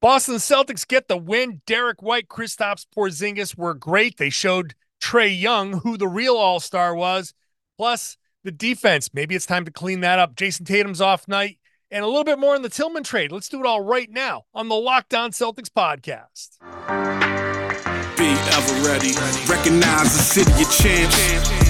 Boston Celtics get the win. Derrick White, Kristaps Porzingis were great. They showed Trae Young who the real All Star was. Plus the defense. Maybe it's time to clean that up. Jayson Tatum's off night and a little bit more on the Tillman trade. Let's do it all right now on the Locked On Celtics podcast. Be ever ready. Recognize the city of champs.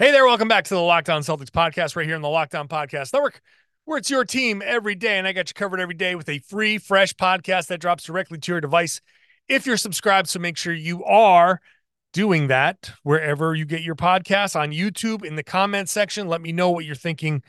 Hey there, welcome back to the Locked On Celtics podcast right here in the Locked On Podcast Network, where it's your team every day. And I got you covered every day with a free, fresh podcast that drops directly to your device if you're subscribed. So make sure you are doing that wherever you get your podcasts on YouTube in the comment section. Let me know what you're thinking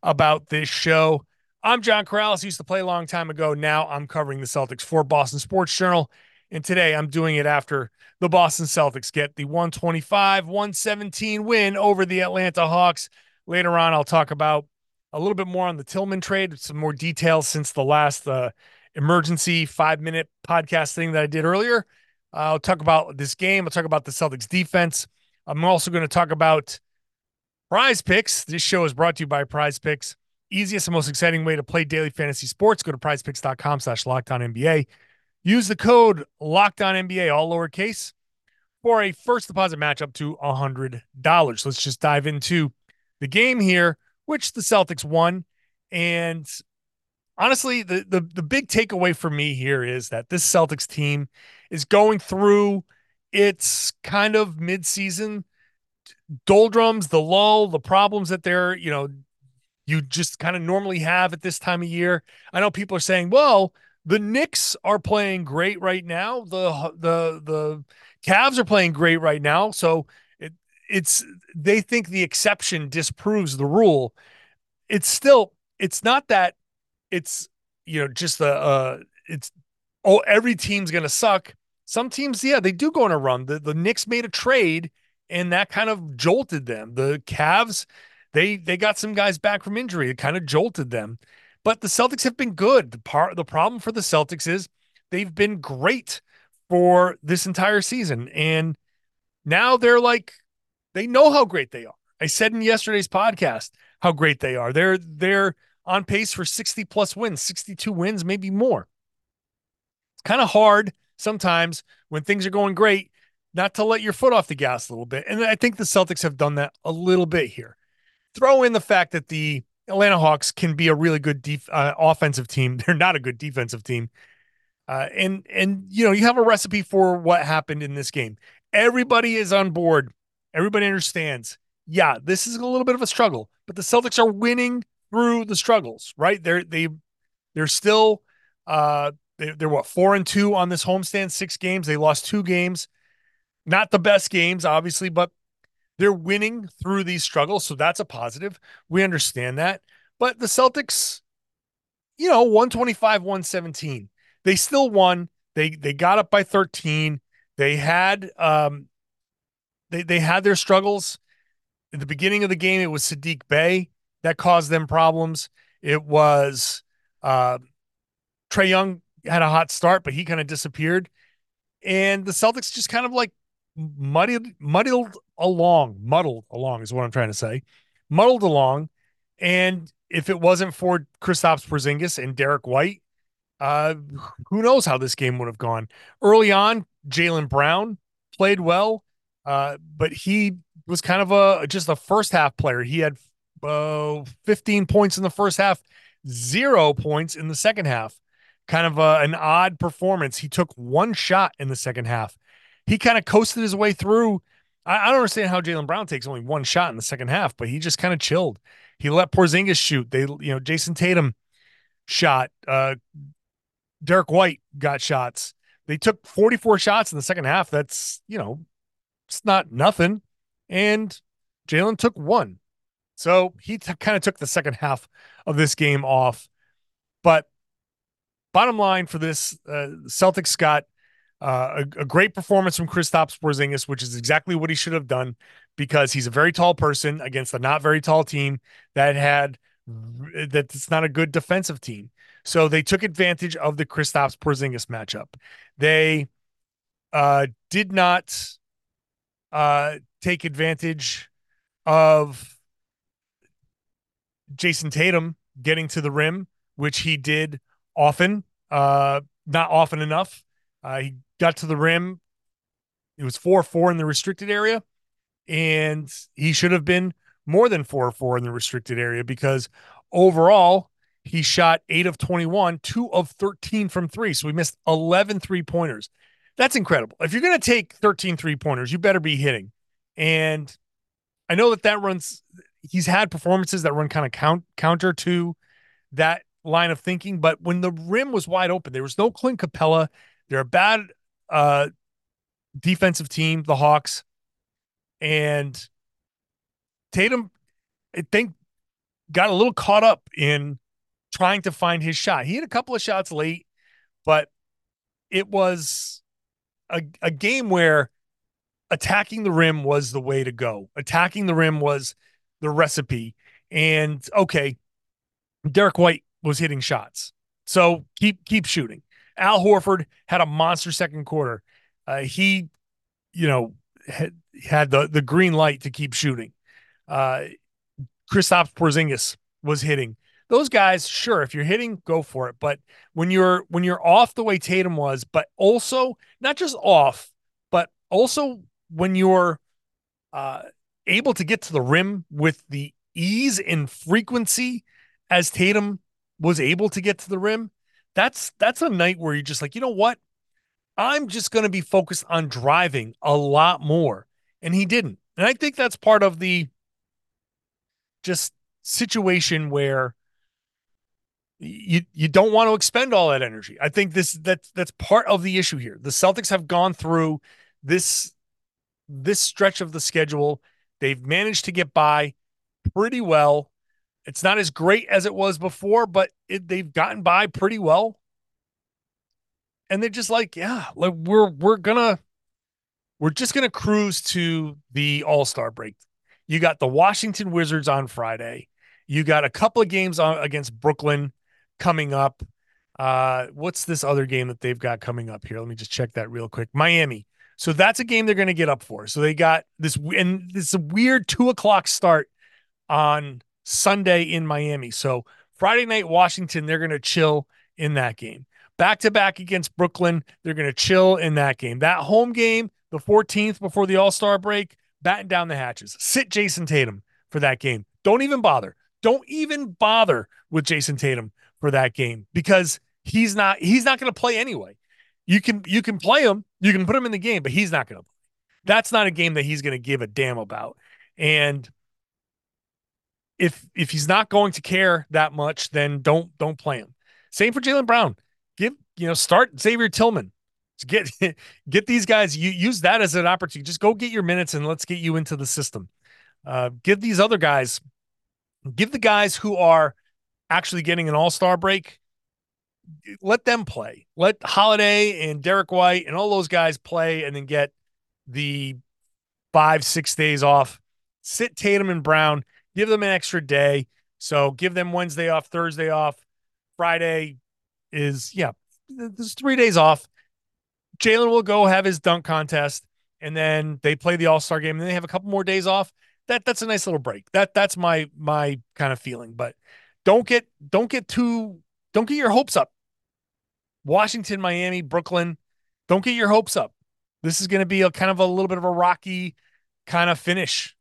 about this show. I'm John Karalis. Used to play a long time ago. Now I'm covering the Celtics for Boston Sports Journal. And today I'm doing it after the Boston Celtics get the 125 117 win over the Atlanta Hawks. Later on, I'll talk about a little bit more on the Tillman trade, some more details since the last uh, emergency five minute podcast thing that I did earlier. I'll talk about this game. I'll talk about the Celtics defense. I'm also going to talk about prize picks. This show is brought to you by prize picks. Easiest and most exciting way to play daily fantasy sports. Go to prizepicks.com slash lockdown NBA. Use the code LOCKEDONNBA, all lowercase, for a first deposit match up to $100. Let's just dive into the game here, which the Celtics won. And honestly, the, the, the big takeaway for me here is that this Celtics team is going through its kind of midseason doldrums, the lull, the problems that they're, you know, you just kind of normally have at this time of year. I know people are saying, well, the Knicks are playing great right now. The the the Cavs are playing great right now. So it, it's they think the exception disproves the rule. It's still it's not that it's you know just the uh it's oh every team's gonna suck. Some teams, yeah, they do go on a run. The the Knicks made a trade and that kind of jolted them. The Cavs, they they got some guys back from injury. It kind of jolted them. But the Celtics have been good. The part the problem for the Celtics is they've been great for this entire season. And now they're like they know how great they are. I said in yesterday's podcast how great they are. They're they're on pace for 60 plus wins, 62 wins, maybe more. It's kind of hard sometimes when things are going great not to let your foot off the gas a little bit. And I think the Celtics have done that a little bit here. Throw in the fact that the Atlanta Hawks can be a really good def- uh, offensive team. They're not a good defensive team. Uh, and and you know you have a recipe for what happened in this game. Everybody is on board. Everybody understands. Yeah, this is a little bit of a struggle, but the Celtics are winning through the struggles. Right? They're they they're still uh they're, they're what four and two on this homestand. Six games. They lost two games. Not the best games, obviously, but they're winning through these struggles, so that's a positive. We understand that. But the Celtics, you know, 125, 117. They still won. They they got up by 13. They had um they they had their struggles. At the beginning of the game, it was Saddiq Bey that caused them problems. It was uh Trae Young had a hot start, but he kind of disappeared. And the Celtics just kind of like muddied muddled along, muddled along is what I'm trying to say, muddled along. And if it wasn't for Kristaps Porzingis and Derrick White, uh, who knows how this game would have gone. Early on, Jaylen Brown played well, uh, but he was kind of a just a first half player. He had uh, 15 points in the first half, zero points in the second half. Kind of a, an odd performance. He took one shot in the second half he kind of coasted his way through. I, I don't understand how Jaylen Brown takes only one shot in the second half, but he just kind of chilled. He let Porzingis shoot. They, you know, Jayson Tatum shot. Uh, Derrick White got shots. They took 44 shots in the second half. That's, you know, it's not nothing. And Jaylen took one. So he t- kind of took the second half of this game off. But bottom line for this, uh, Celtics got uh, a, a, great performance from Kristaps Porzingis, which is exactly what he should have done because he's a very tall person against a not very tall team that had that's not a good defensive team. So they took advantage of the Kristaps Porzingis matchup. They uh, did not uh, take advantage of Jayson Tatum getting to the rim, which he did often, uh, not often enough. Uh, he got to the rim. It was 4 4 in the restricted area, and he should have been more than 4 4 in the restricted area because overall, he shot 8 of 21, 2 of 13 from 3. So we missed 11 three pointers. That's incredible. If you're going to take 13 three pointers, you better be hitting. And I know that that runs, he's had performances that run kind of count, counter to that line of thinking. But when the rim was wide open, there was no Clint Capela. There are bad uh, defensive team, the Hawks. And Tatum, I think, got a little caught up in trying to find his shot. He had a couple of shots late, but it was a, a game where attacking the rim was the way to go. Attacking the rim was the recipe. And okay, Derrick White was hitting shots. So keep keep shooting. Al Horford had a monster second quarter. Uh, he, you know, had, had, the the green light to keep shooting. Uh, Kristaps Porzingis was hitting. Those guys, sure, if you're hitting, go for it. But when you're when you're off the way Tatum was, but also not just off, but also when you're uh, able to get to the rim with the ease and frequency as Tatum was able to get to the rim, that's that's a night where you're just like, you know what? I'm just going to be focused on driving a lot more. And he didn't. And I think that's part of the just situation where you you don't want to expend all that energy. I think this that's that's part of the issue here. The Celtics have gone through this this stretch of the schedule. They've managed to get by pretty well. It's not as great as it was before, but it, they've gotten by pretty well. And they're just like, yeah, like we're we're gonna we're just gonna cruise to the All Star break. You got the Washington Wizards on Friday. You got a couple of games on, against Brooklyn coming up. Uh, what's this other game that they've got coming up here? Let me just check that real quick. Miami. So that's a game they're going to get up for. So they got this, and this a weird two o'clock start on Sunday in Miami. So Friday night, Washington, they're going to chill in that game. Back to back against Brooklyn, they're going to chill in that game. That home game, the 14th before the All Star break, batten down the hatches. Sit Jayson Tatum for that game. Don't even bother. Don't even bother with Jayson Tatum for that game because he's not he's not going to play anyway. You can you can play him, you can put him in the game, but he's not going to. That's not a game that he's going to give a damn about. And if if he's not going to care that much, then don't don't play him. Same for Jaylen Brown. Give you know start Xavier Tillman. Get get these guys. You use that as an opportunity. Just go get your minutes and let's get you into the system. Uh, give these other guys, give the guys who are actually getting an All Star break. Let them play. Let Holiday and Derrick White and all those guys play, and then get the five six days off. Sit Tatum and Brown give them an extra day. So give them Wednesday off, Thursday off, Friday is yeah, there's three days off. Jaylen will go have his dunk contest, and then they play the All Star game, and then they have a couple more days off. That that's a nice little break. That that's my my kind of feeling. But don't get don't get too don't get your hopes up. Washington, Miami, Brooklyn, don't get your hopes up. This is going to be a kind of a little bit of a rocky kind of finish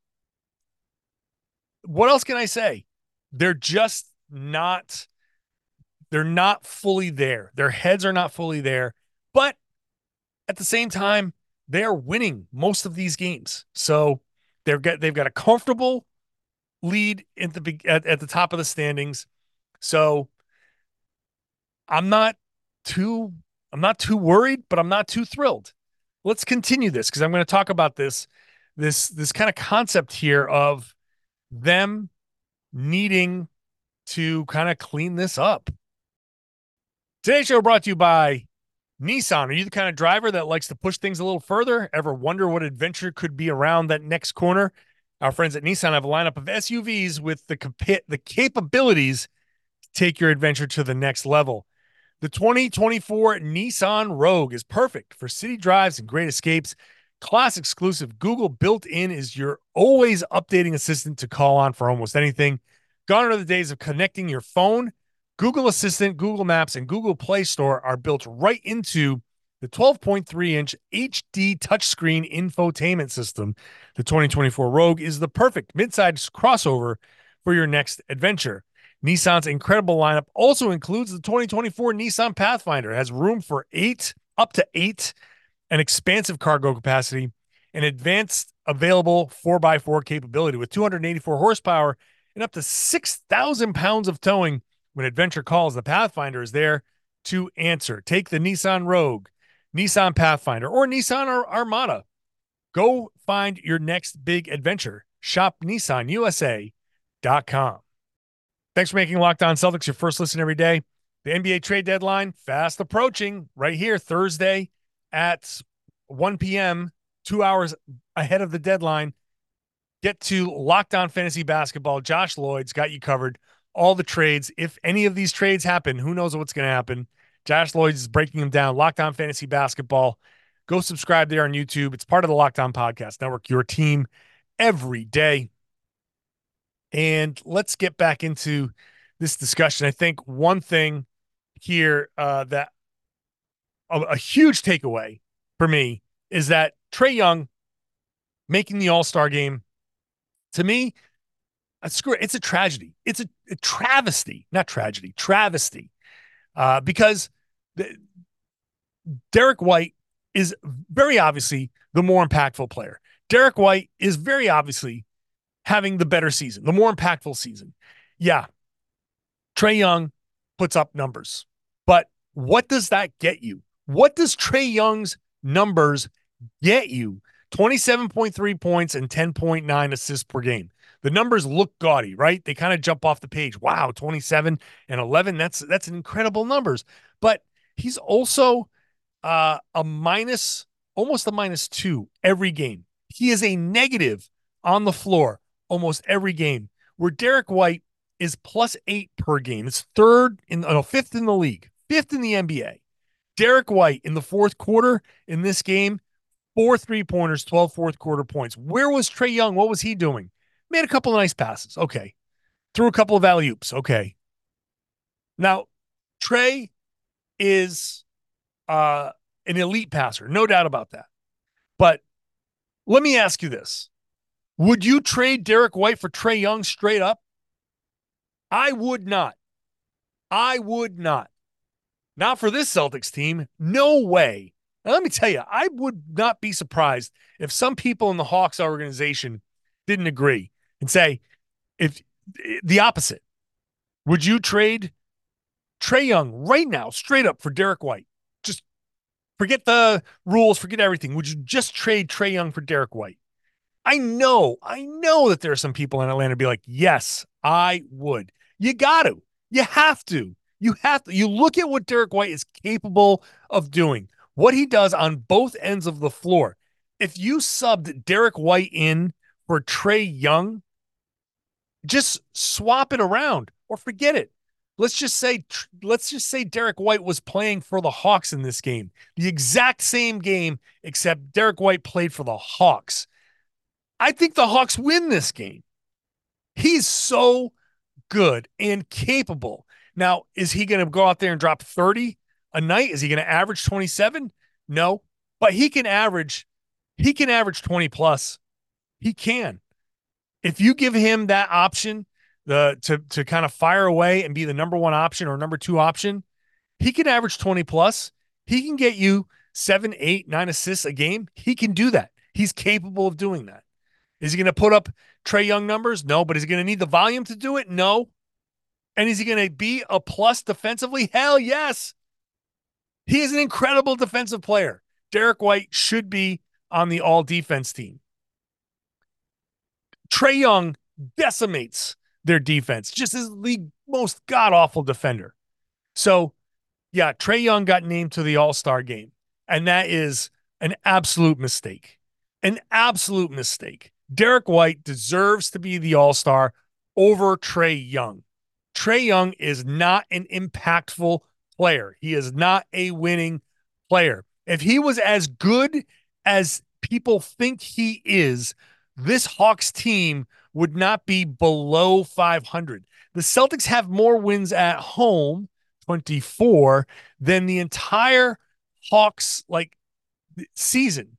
what else can I say? They're just not they're not fully there. Their heads are not fully there. But at the same time, they're winning most of these games. So they're get they've got a comfortable lead at the at, at the top of the standings. So I'm not too I'm not too worried, but I'm not too thrilled. Let's continue this because I'm going to talk about this this this kind of concept here of them needing to kind of clean this up. Today's show brought to you by Nissan. Are you the kind of driver that likes to push things a little further? Ever wonder what adventure could be around that next corner? Our friends at Nissan have a lineup of SUVs with the compa- the capabilities to take your adventure to the next level. The 2024 Nissan Rogue is perfect for city drives and great escapes. Class exclusive Google built in is your always updating assistant to call on for almost anything. Gone are the days of connecting your phone. Google Assistant, Google Maps, and Google Play Store are built right into the 12.3 inch HD touchscreen infotainment system. The 2024 Rogue is the perfect midsize crossover for your next adventure. Nissan's incredible lineup also includes the 2024 Nissan Pathfinder. It has room for eight, up to eight, an expansive cargo capacity, and advanced available 4x4 capability with 284 horsepower and up to 6,000 pounds of towing. When adventure calls, the Pathfinder is there to answer. Take the Nissan Rogue, Nissan Pathfinder, or Nissan Armada. Go find your next big adventure. Shop NissanUSA.com. Thanks for making Locked On Celtics your first listen every day. The NBA trade deadline fast approaching right here Thursday at 1 p.m., two hours ahead of the deadline. Get to Locked On Fantasy Basketball. Josh Lloyd's got you covered. All the trades. If any of these trades happen, who knows what's going to happen? Josh Lloyd's is breaking them down. Locked On Fantasy Basketball. Go subscribe there on YouTube. It's part of the Locked On Podcast Network, your team every day. And let's get back into this discussion. I think one thing here uh, that a, a huge takeaway for me is that Trae Young making the All Star game to me, screw it's a tragedy. It's a, a travesty, not tragedy, travesty, uh, because the, Derrick White is very obviously the more impactful player. Derrick White is very obviously having the better season, the more impactful season. Yeah. Trae Young puts up numbers, but what does that get you? What does Trae Young's numbers get you? 27.3 points and 10.9 assists per game. The numbers look gaudy, right? They kind of jump off the page. Wow, 27 and 11. That's that's incredible numbers. But he's also uh, a minus, almost a minus two every game. He is a negative on the floor almost every game, where Derrick White is plus eight per game. It's third in no, fifth in the league, fifth in the NBA. Derrick White in the fourth quarter in this game, four three pointers, 12 fourth quarter points. Where was Trae Young? What was he doing? Made a couple of nice passes. Okay. Threw a couple of alley oops. Okay. Now, Trae is uh, an elite passer, no doubt about that. But let me ask you this would you trade Derrick White for Trae Young straight up? I would not. I would not. Not for this Celtics team. No way. Now, let me tell you, I would not be surprised if some people in the Hawks organization didn't agree and say, if the opposite, would you trade Trae Young right now, straight up for Derrick White? Just forget the rules, forget everything. Would you just trade Trae Young for Derrick White? I know, I know that there are some people in Atlanta be like, yes, I would. You got to. You have to. You have to. You look at what Derrick White is capable of doing, what he does on both ends of the floor. If you subbed Derrick White in for Trae Young, just swap it around or forget it. Let's just say let's just say Derrick White was playing for the Hawks in this game. The exact same game except Derrick White played for the Hawks. I think the Hawks win this game. He's so good and capable. Now, is he going to go out there and drop 30 a night? Is he going to average 27? No, but he can average he can average 20 plus. He can. If you give him that option, the to to kind of fire away and be the number 1 option or number 2 option, he can average 20 plus. He can get you seven, eight, nine assists a game. He can do that. He's capable of doing that. Is he going to put up Trae Young numbers? No. But is he going to need the volume to do it? No. And is he going to be a plus defensively? Hell yes. He is an incredible defensive player. Derrick White should be on the all defense team. Trae Young decimates their defense, just as the most god awful defender. So, yeah, Trae Young got named to the All Star game, and that is an absolute mistake. An absolute mistake. Derrick White deserves to be the All Star over Trae Young. Trae Young is not an impactful player. He is not a winning player. If he was as good as people think he is, this Hawks team would not be below 500. The Celtics have more wins at home, 24, than the entire Hawks like season.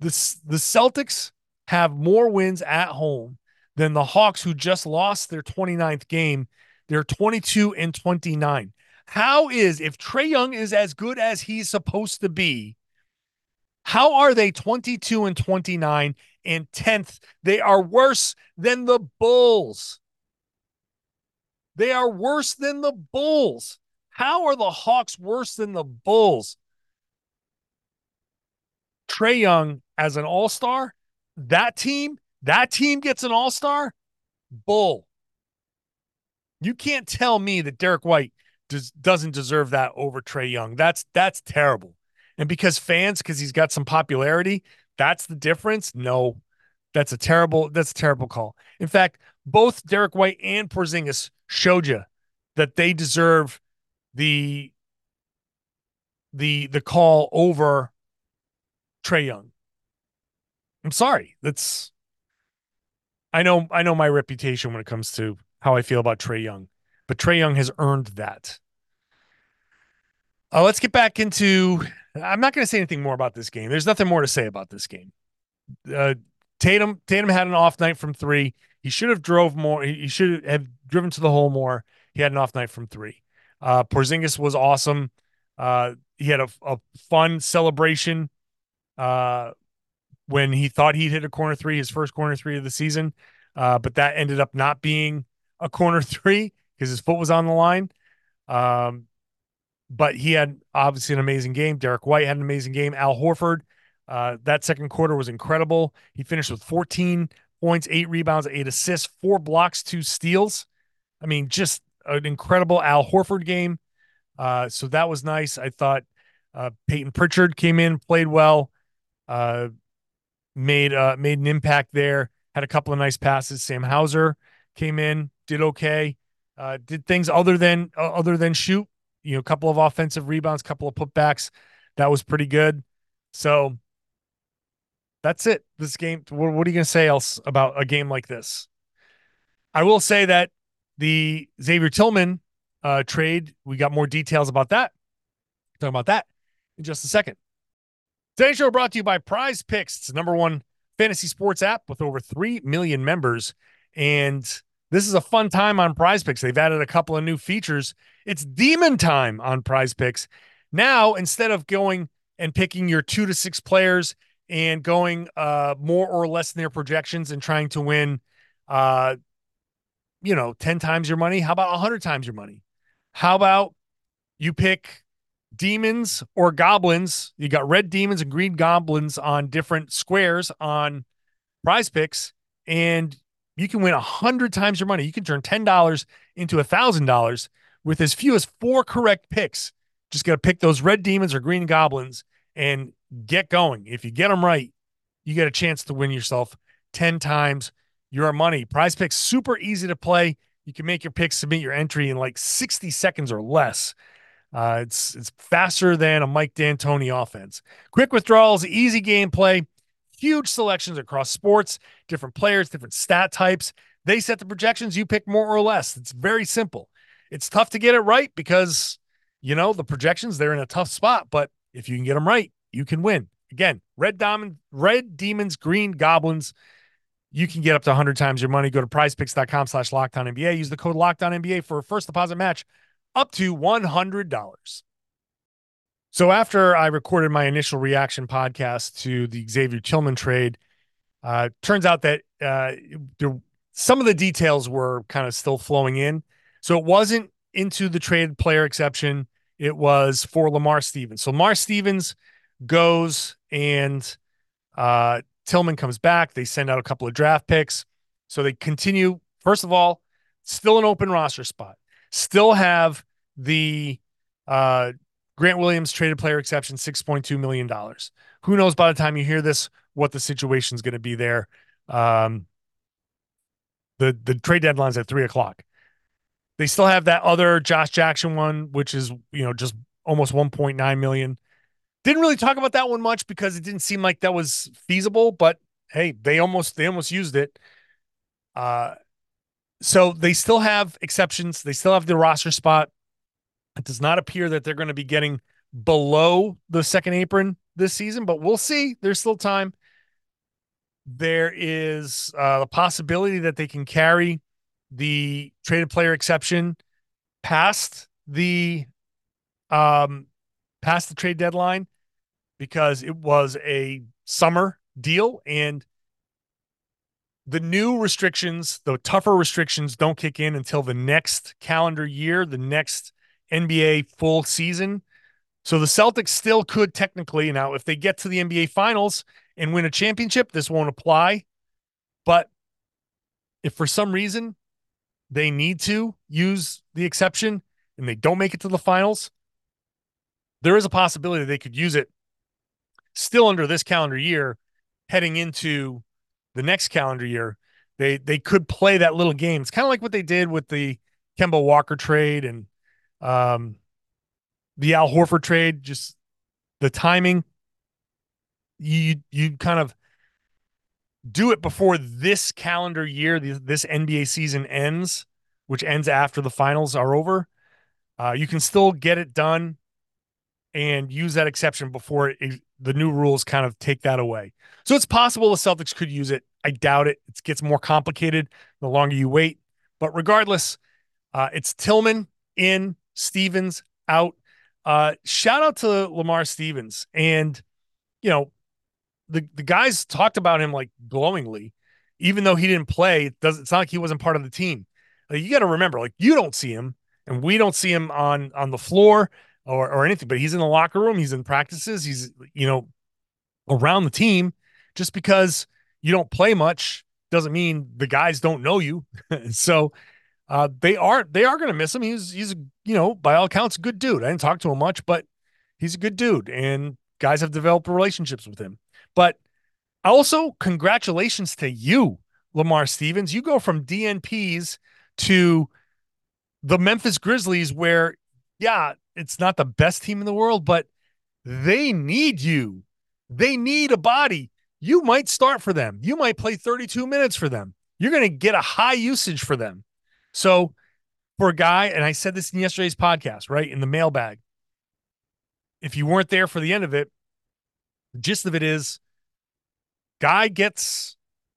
The, the Celtics have more wins at home than the Hawks, who just lost their 29th game. They're 22 and 29. How is, if Trae Young is as good as he's supposed to be, how are they 22 and 29 and 10th? They are worse than the Bulls. They are worse than the Bulls. How are the Hawks worse than the Bulls? Trae Young as an all star, that team, that team gets an all star. Bull. You can't tell me that Derrick White does, doesn't deserve that over Trae Young. That's that's terrible. And because fans, because he's got some popularity, that's the difference. No, that's a terrible, that's a terrible call. In fact, both Derrick White and Porzingis showed you that they deserve the the the call over Trae Young. I'm sorry. That's I know I know my reputation when it comes to how I feel about Trae Young, but Trae Young has earned that. Uh, let's get back into I'm not going to say anything more about this game. There's nothing more to say about this game. Uh, Tatum Tatum had an off night from three. He should have drove more. He should have driven to the hole more. He had an off night from three. Uh, Porzingis was awesome. Uh, he had a, a fun celebration uh, when he thought he'd hit a corner three, his first corner three of the season. Uh, but that ended up not being a corner three because his foot was on the line. Um, but he had obviously an amazing game. Derrick White had an amazing game. Al Horford, uh, that second quarter was incredible. He finished with 14 points, eight rebounds, eight assists, four blocks, two steals. I mean, just an incredible Al Horford game. Uh, so that was nice. I thought uh, Payton Pritchard came in, played well, uh, made uh, made an impact there. Had a couple of nice passes. Sam Hauser came in, did okay, uh, did things other than uh, other than shoot you know, a couple of offensive rebounds, couple of putbacks. That was pretty good. So that's it. This game. What, what are you going to say else about a game like this? I will say that the Xavier Tillman uh, trade, we got more details about that. Talk about that in just a second. Today's show brought to you by Prize Picks. It's the number one fantasy sports app with over 3 million members. And this is a fun time on Prize Picks. They've added a couple of new features. It's demon time on Prize Picks. Now, instead of going and picking your two to six players and going uh, more or less than their projections and trying to win, uh, you know, 10 times your money, how about 100 times your money? How about you pick demons or goblins? You got red demons and green goblins on different squares on prize picks, and you can win a hundred times your money. You can turn ten dollars into a thousand dollars with as few as four correct picks. Just got to pick those red demons or green goblins and get going. If you get them right, you get a chance to win yourself ten times your money. Prize picks super easy to play. You can make your picks, submit your entry in like sixty seconds or less. Uh, it's it's faster than a Mike D'Antoni offense. Quick withdrawals, easy gameplay huge selections across sports, different players, different stat types. They set the projections, you pick more or less. It's very simple. It's tough to get it right because, you know, the projections, they're in a tough spot, but if you can get them right, you can win. Again, red diamond, red demons, green goblins. You can get up to 100 times your money. Go to prizepicks.com slash lockdown NBA. Use the code lockdown NBA for a first deposit match up to $100. So after I recorded my initial reaction podcast to the Xavier Tillman trade, uh, turns out that uh, there, some of the details were kind of still flowing in. So it wasn't into the trade player exception. It was for Lamar Stevens. So Lamar Stevens goes and uh, Tillman comes back. They send out a couple of draft picks. So they continue. First of all, still an open roster spot. Still have the Uh, Grant Williams traded player exception, $6.2 million. Who knows by the time you hear this what the situation is going to be there. Um, the the trade deadline's at three o'clock. They still have that other Josh Jackson one, which is you know just almost 1.9 million. Didn't really talk about that one much because it didn't seem like that was feasible, but hey, they almost they almost used it. Uh so they still have exceptions. They still have the roster spot. It does not appear that they're going to be getting below the second apron this season, but we'll see. There's still time. There is uh, the possibility that they can carry the traded player exception past the um past the trade deadline because it was a summer deal and the new restrictions, the tougher restrictions don't kick in until the next calendar year, the next NBA full season. So the Celtics still could technically now if they get to the NBA finals and win a championship, this won't apply. But if for some reason they need to use the exception and they don't make it to the finals, there is a possibility they could use it still under this calendar year heading into the next calendar year. They they could play that little game. It's kind of like what they did with the Kemba Walker trade and um, the Al Horford trade. Just the timing. You you kind of do it before this calendar year, this NBA season ends, which ends after the finals are over. Uh, you can still get it done and use that exception before it, the new rules kind of take that away. So it's possible the Celtics could use it. I doubt it. It gets more complicated the longer you wait. But regardless, uh, it's Tillman in, Stevens out. Uh, shout out to Lamar Stevens. And, you know, the, the guys talked about him like glowingly, even though he didn't play. It does, it's not like he wasn't part of the team. Like, you got to remember, like, you don't see him and we don't see him on on the floor or or anything, but he's in the locker room, he's in practices, he's you know around the team. Just because you don't play much doesn't mean the guys don't know you. so uh, they are they are going to miss him. He's he's you know by all accounts a good dude. I didn't talk to him much, but he's a good dude, and guys have developed relationships with him. But also congratulations to you, Lamar Stevens. You go from DNPs to the Memphis Grizzlies, where yeah, it's not the best team in the world, but they need you. They need a body. You might start for them. You might play 32 minutes for them. You're going to get a high usage for them. So, for a guy, and I said this in yesterday's podcast, right? In the mailbag, if you weren't there for the end of it, the gist of it is guy gets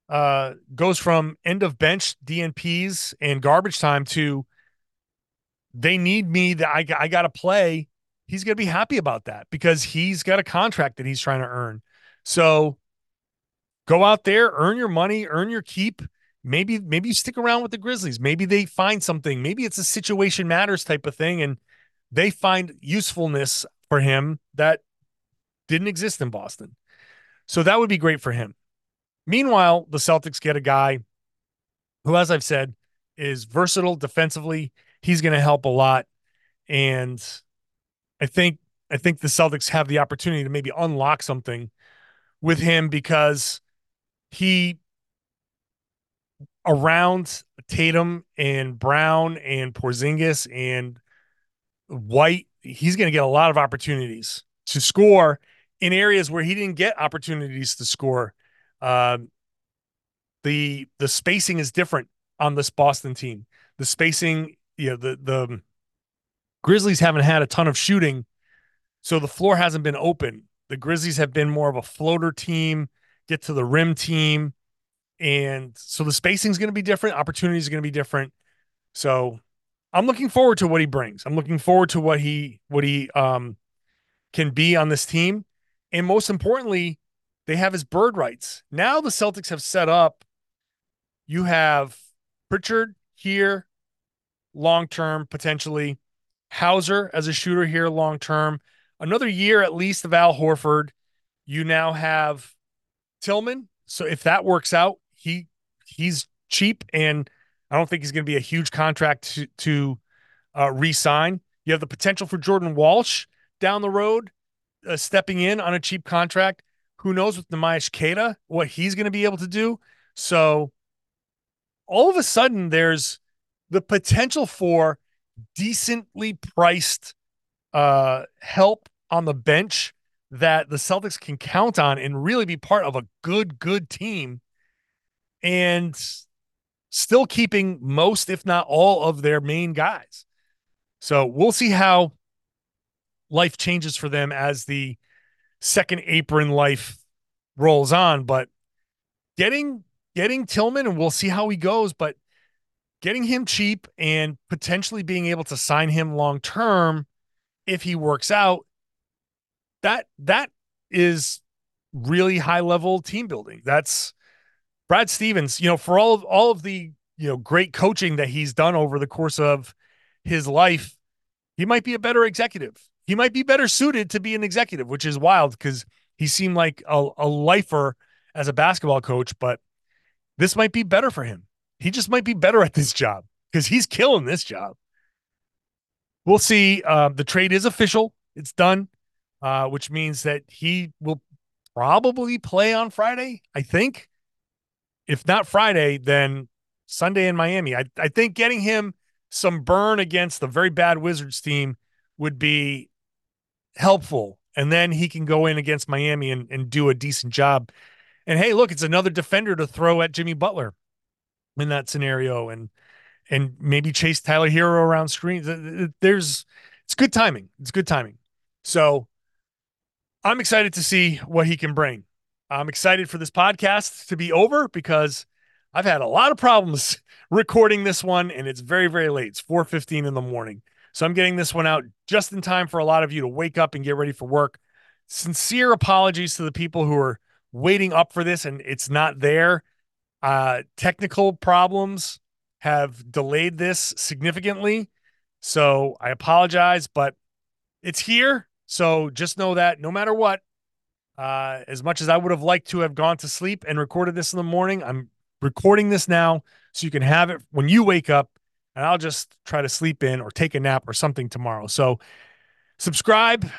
uh goes from end of bench DNPs and garbage time to they need me that I, I got to play, he's going to be happy about that because he's got a contract that he's trying to earn. So go out there, earn your money, earn your keep. Maybe maybe you stick around with the Grizzlies. Maybe they find something. Maybe it's a situation matters type of thing and they find usefulness for him that didn't exist in Boston. So that would be great for him. Meanwhile, the Celtics get a guy who as I've said is versatile defensively he's going to help a lot. And I think I think the Celtics have the opportunity to maybe unlock something with him because he around Tatum and Brown and Porzingis and White, he's going to get a lot of opportunities to score in areas where he didn't get opportunities to score. Uh, the the spacing is different on this Boston team. The spacing you know the the Grizzlies haven't had a ton of shooting, so the floor hasn't been open. The Grizzlies have been more of a floater team, get to the rim team, and so the spacing is going to be different. Opportunities are going to be different. So I'm looking forward to what he brings. I'm looking forward to what he what he um can be on this team, and most importantly, they have his bird rights. Now the Celtics have set up. You have Pritchard here, long term, potentially. Hauser as a shooter here long term. Another year at least of Al Horford. You now have Tillman. So if that works out, he he's cheap and I don't think he's going to be a huge contract to, to uh, re-sign. You have the potential for Jordan Walsh down the road, uh, stepping in on a cheap contract. Who knows with Neemias Queta what he's going to be able to do? So all of a sudden, there's the potential for decently priced uh, help on the bench that the Celtics can count on and really be part of a good, good team and still keeping most, if not all, of their main guys. So we'll see how life changes for them as the second apron life rolls on. But getting getting Tillman, and we'll see how he goes, but getting him cheap and potentially being able to sign him long term if he works out, that that is really high level team building. That's Brad Stevens, you know, for all of all of the, you know, great coaching that he's done over the course of his life, he might be a better executive. He might be better suited to be an executive, which is wild because he seemed like a, a lifer as a basketball coach, but this might be better for him. He just might be better at this job because he's killing this job. We'll see. Uh, the trade is official. It's done, uh, which means that he will probably play on Friday, I think. If not Friday, then Sunday in Miami. I, I think getting him some burn against the very bad Wizards team would be helpful. And then he can go in against Miami and, and do a decent job. And hey, look, it's another defender to throw at Jimmy Butler in that scenario and and maybe chase Tyler Herro around screens. There's it's good timing. It's good timing. So I'm excited to see what he can bring. I'm excited for this podcast to be over because I've had a lot of problems recording this one and it's very very late. It's 4:15 in the morning. So I'm getting this one out just in time for a lot of you to wake up and get ready for work. Sincere apologies to the people who are waiting up for this and it's not there. Uh, technical problems have delayed this significantly. So I apologize, but it's here. So just know that no matter what, uh, as much as I would have liked to have gone to sleep and recorded this in the morning, I'm recording this now so you can have it when you wake up and I'll just try to sleep in or take a nap or something tomorrow. So subscribe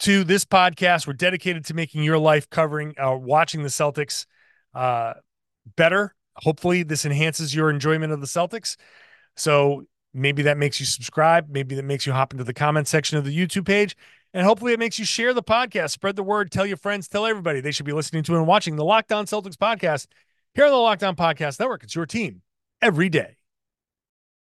to this podcast. We're dedicated to making your life covering, uh, watching the Celtics uh, better. Hopefully, this enhances your enjoyment of the Celtics. So maybe that makes you subscribe. Maybe that makes you hop into the comment section of the YouTube page. And hopefully, it makes you share the podcast, spread the word, tell your friends, tell everybody they should be listening to and watching the Locked On Celtics podcast here on the Locked On Podcast Network. It's your team every day.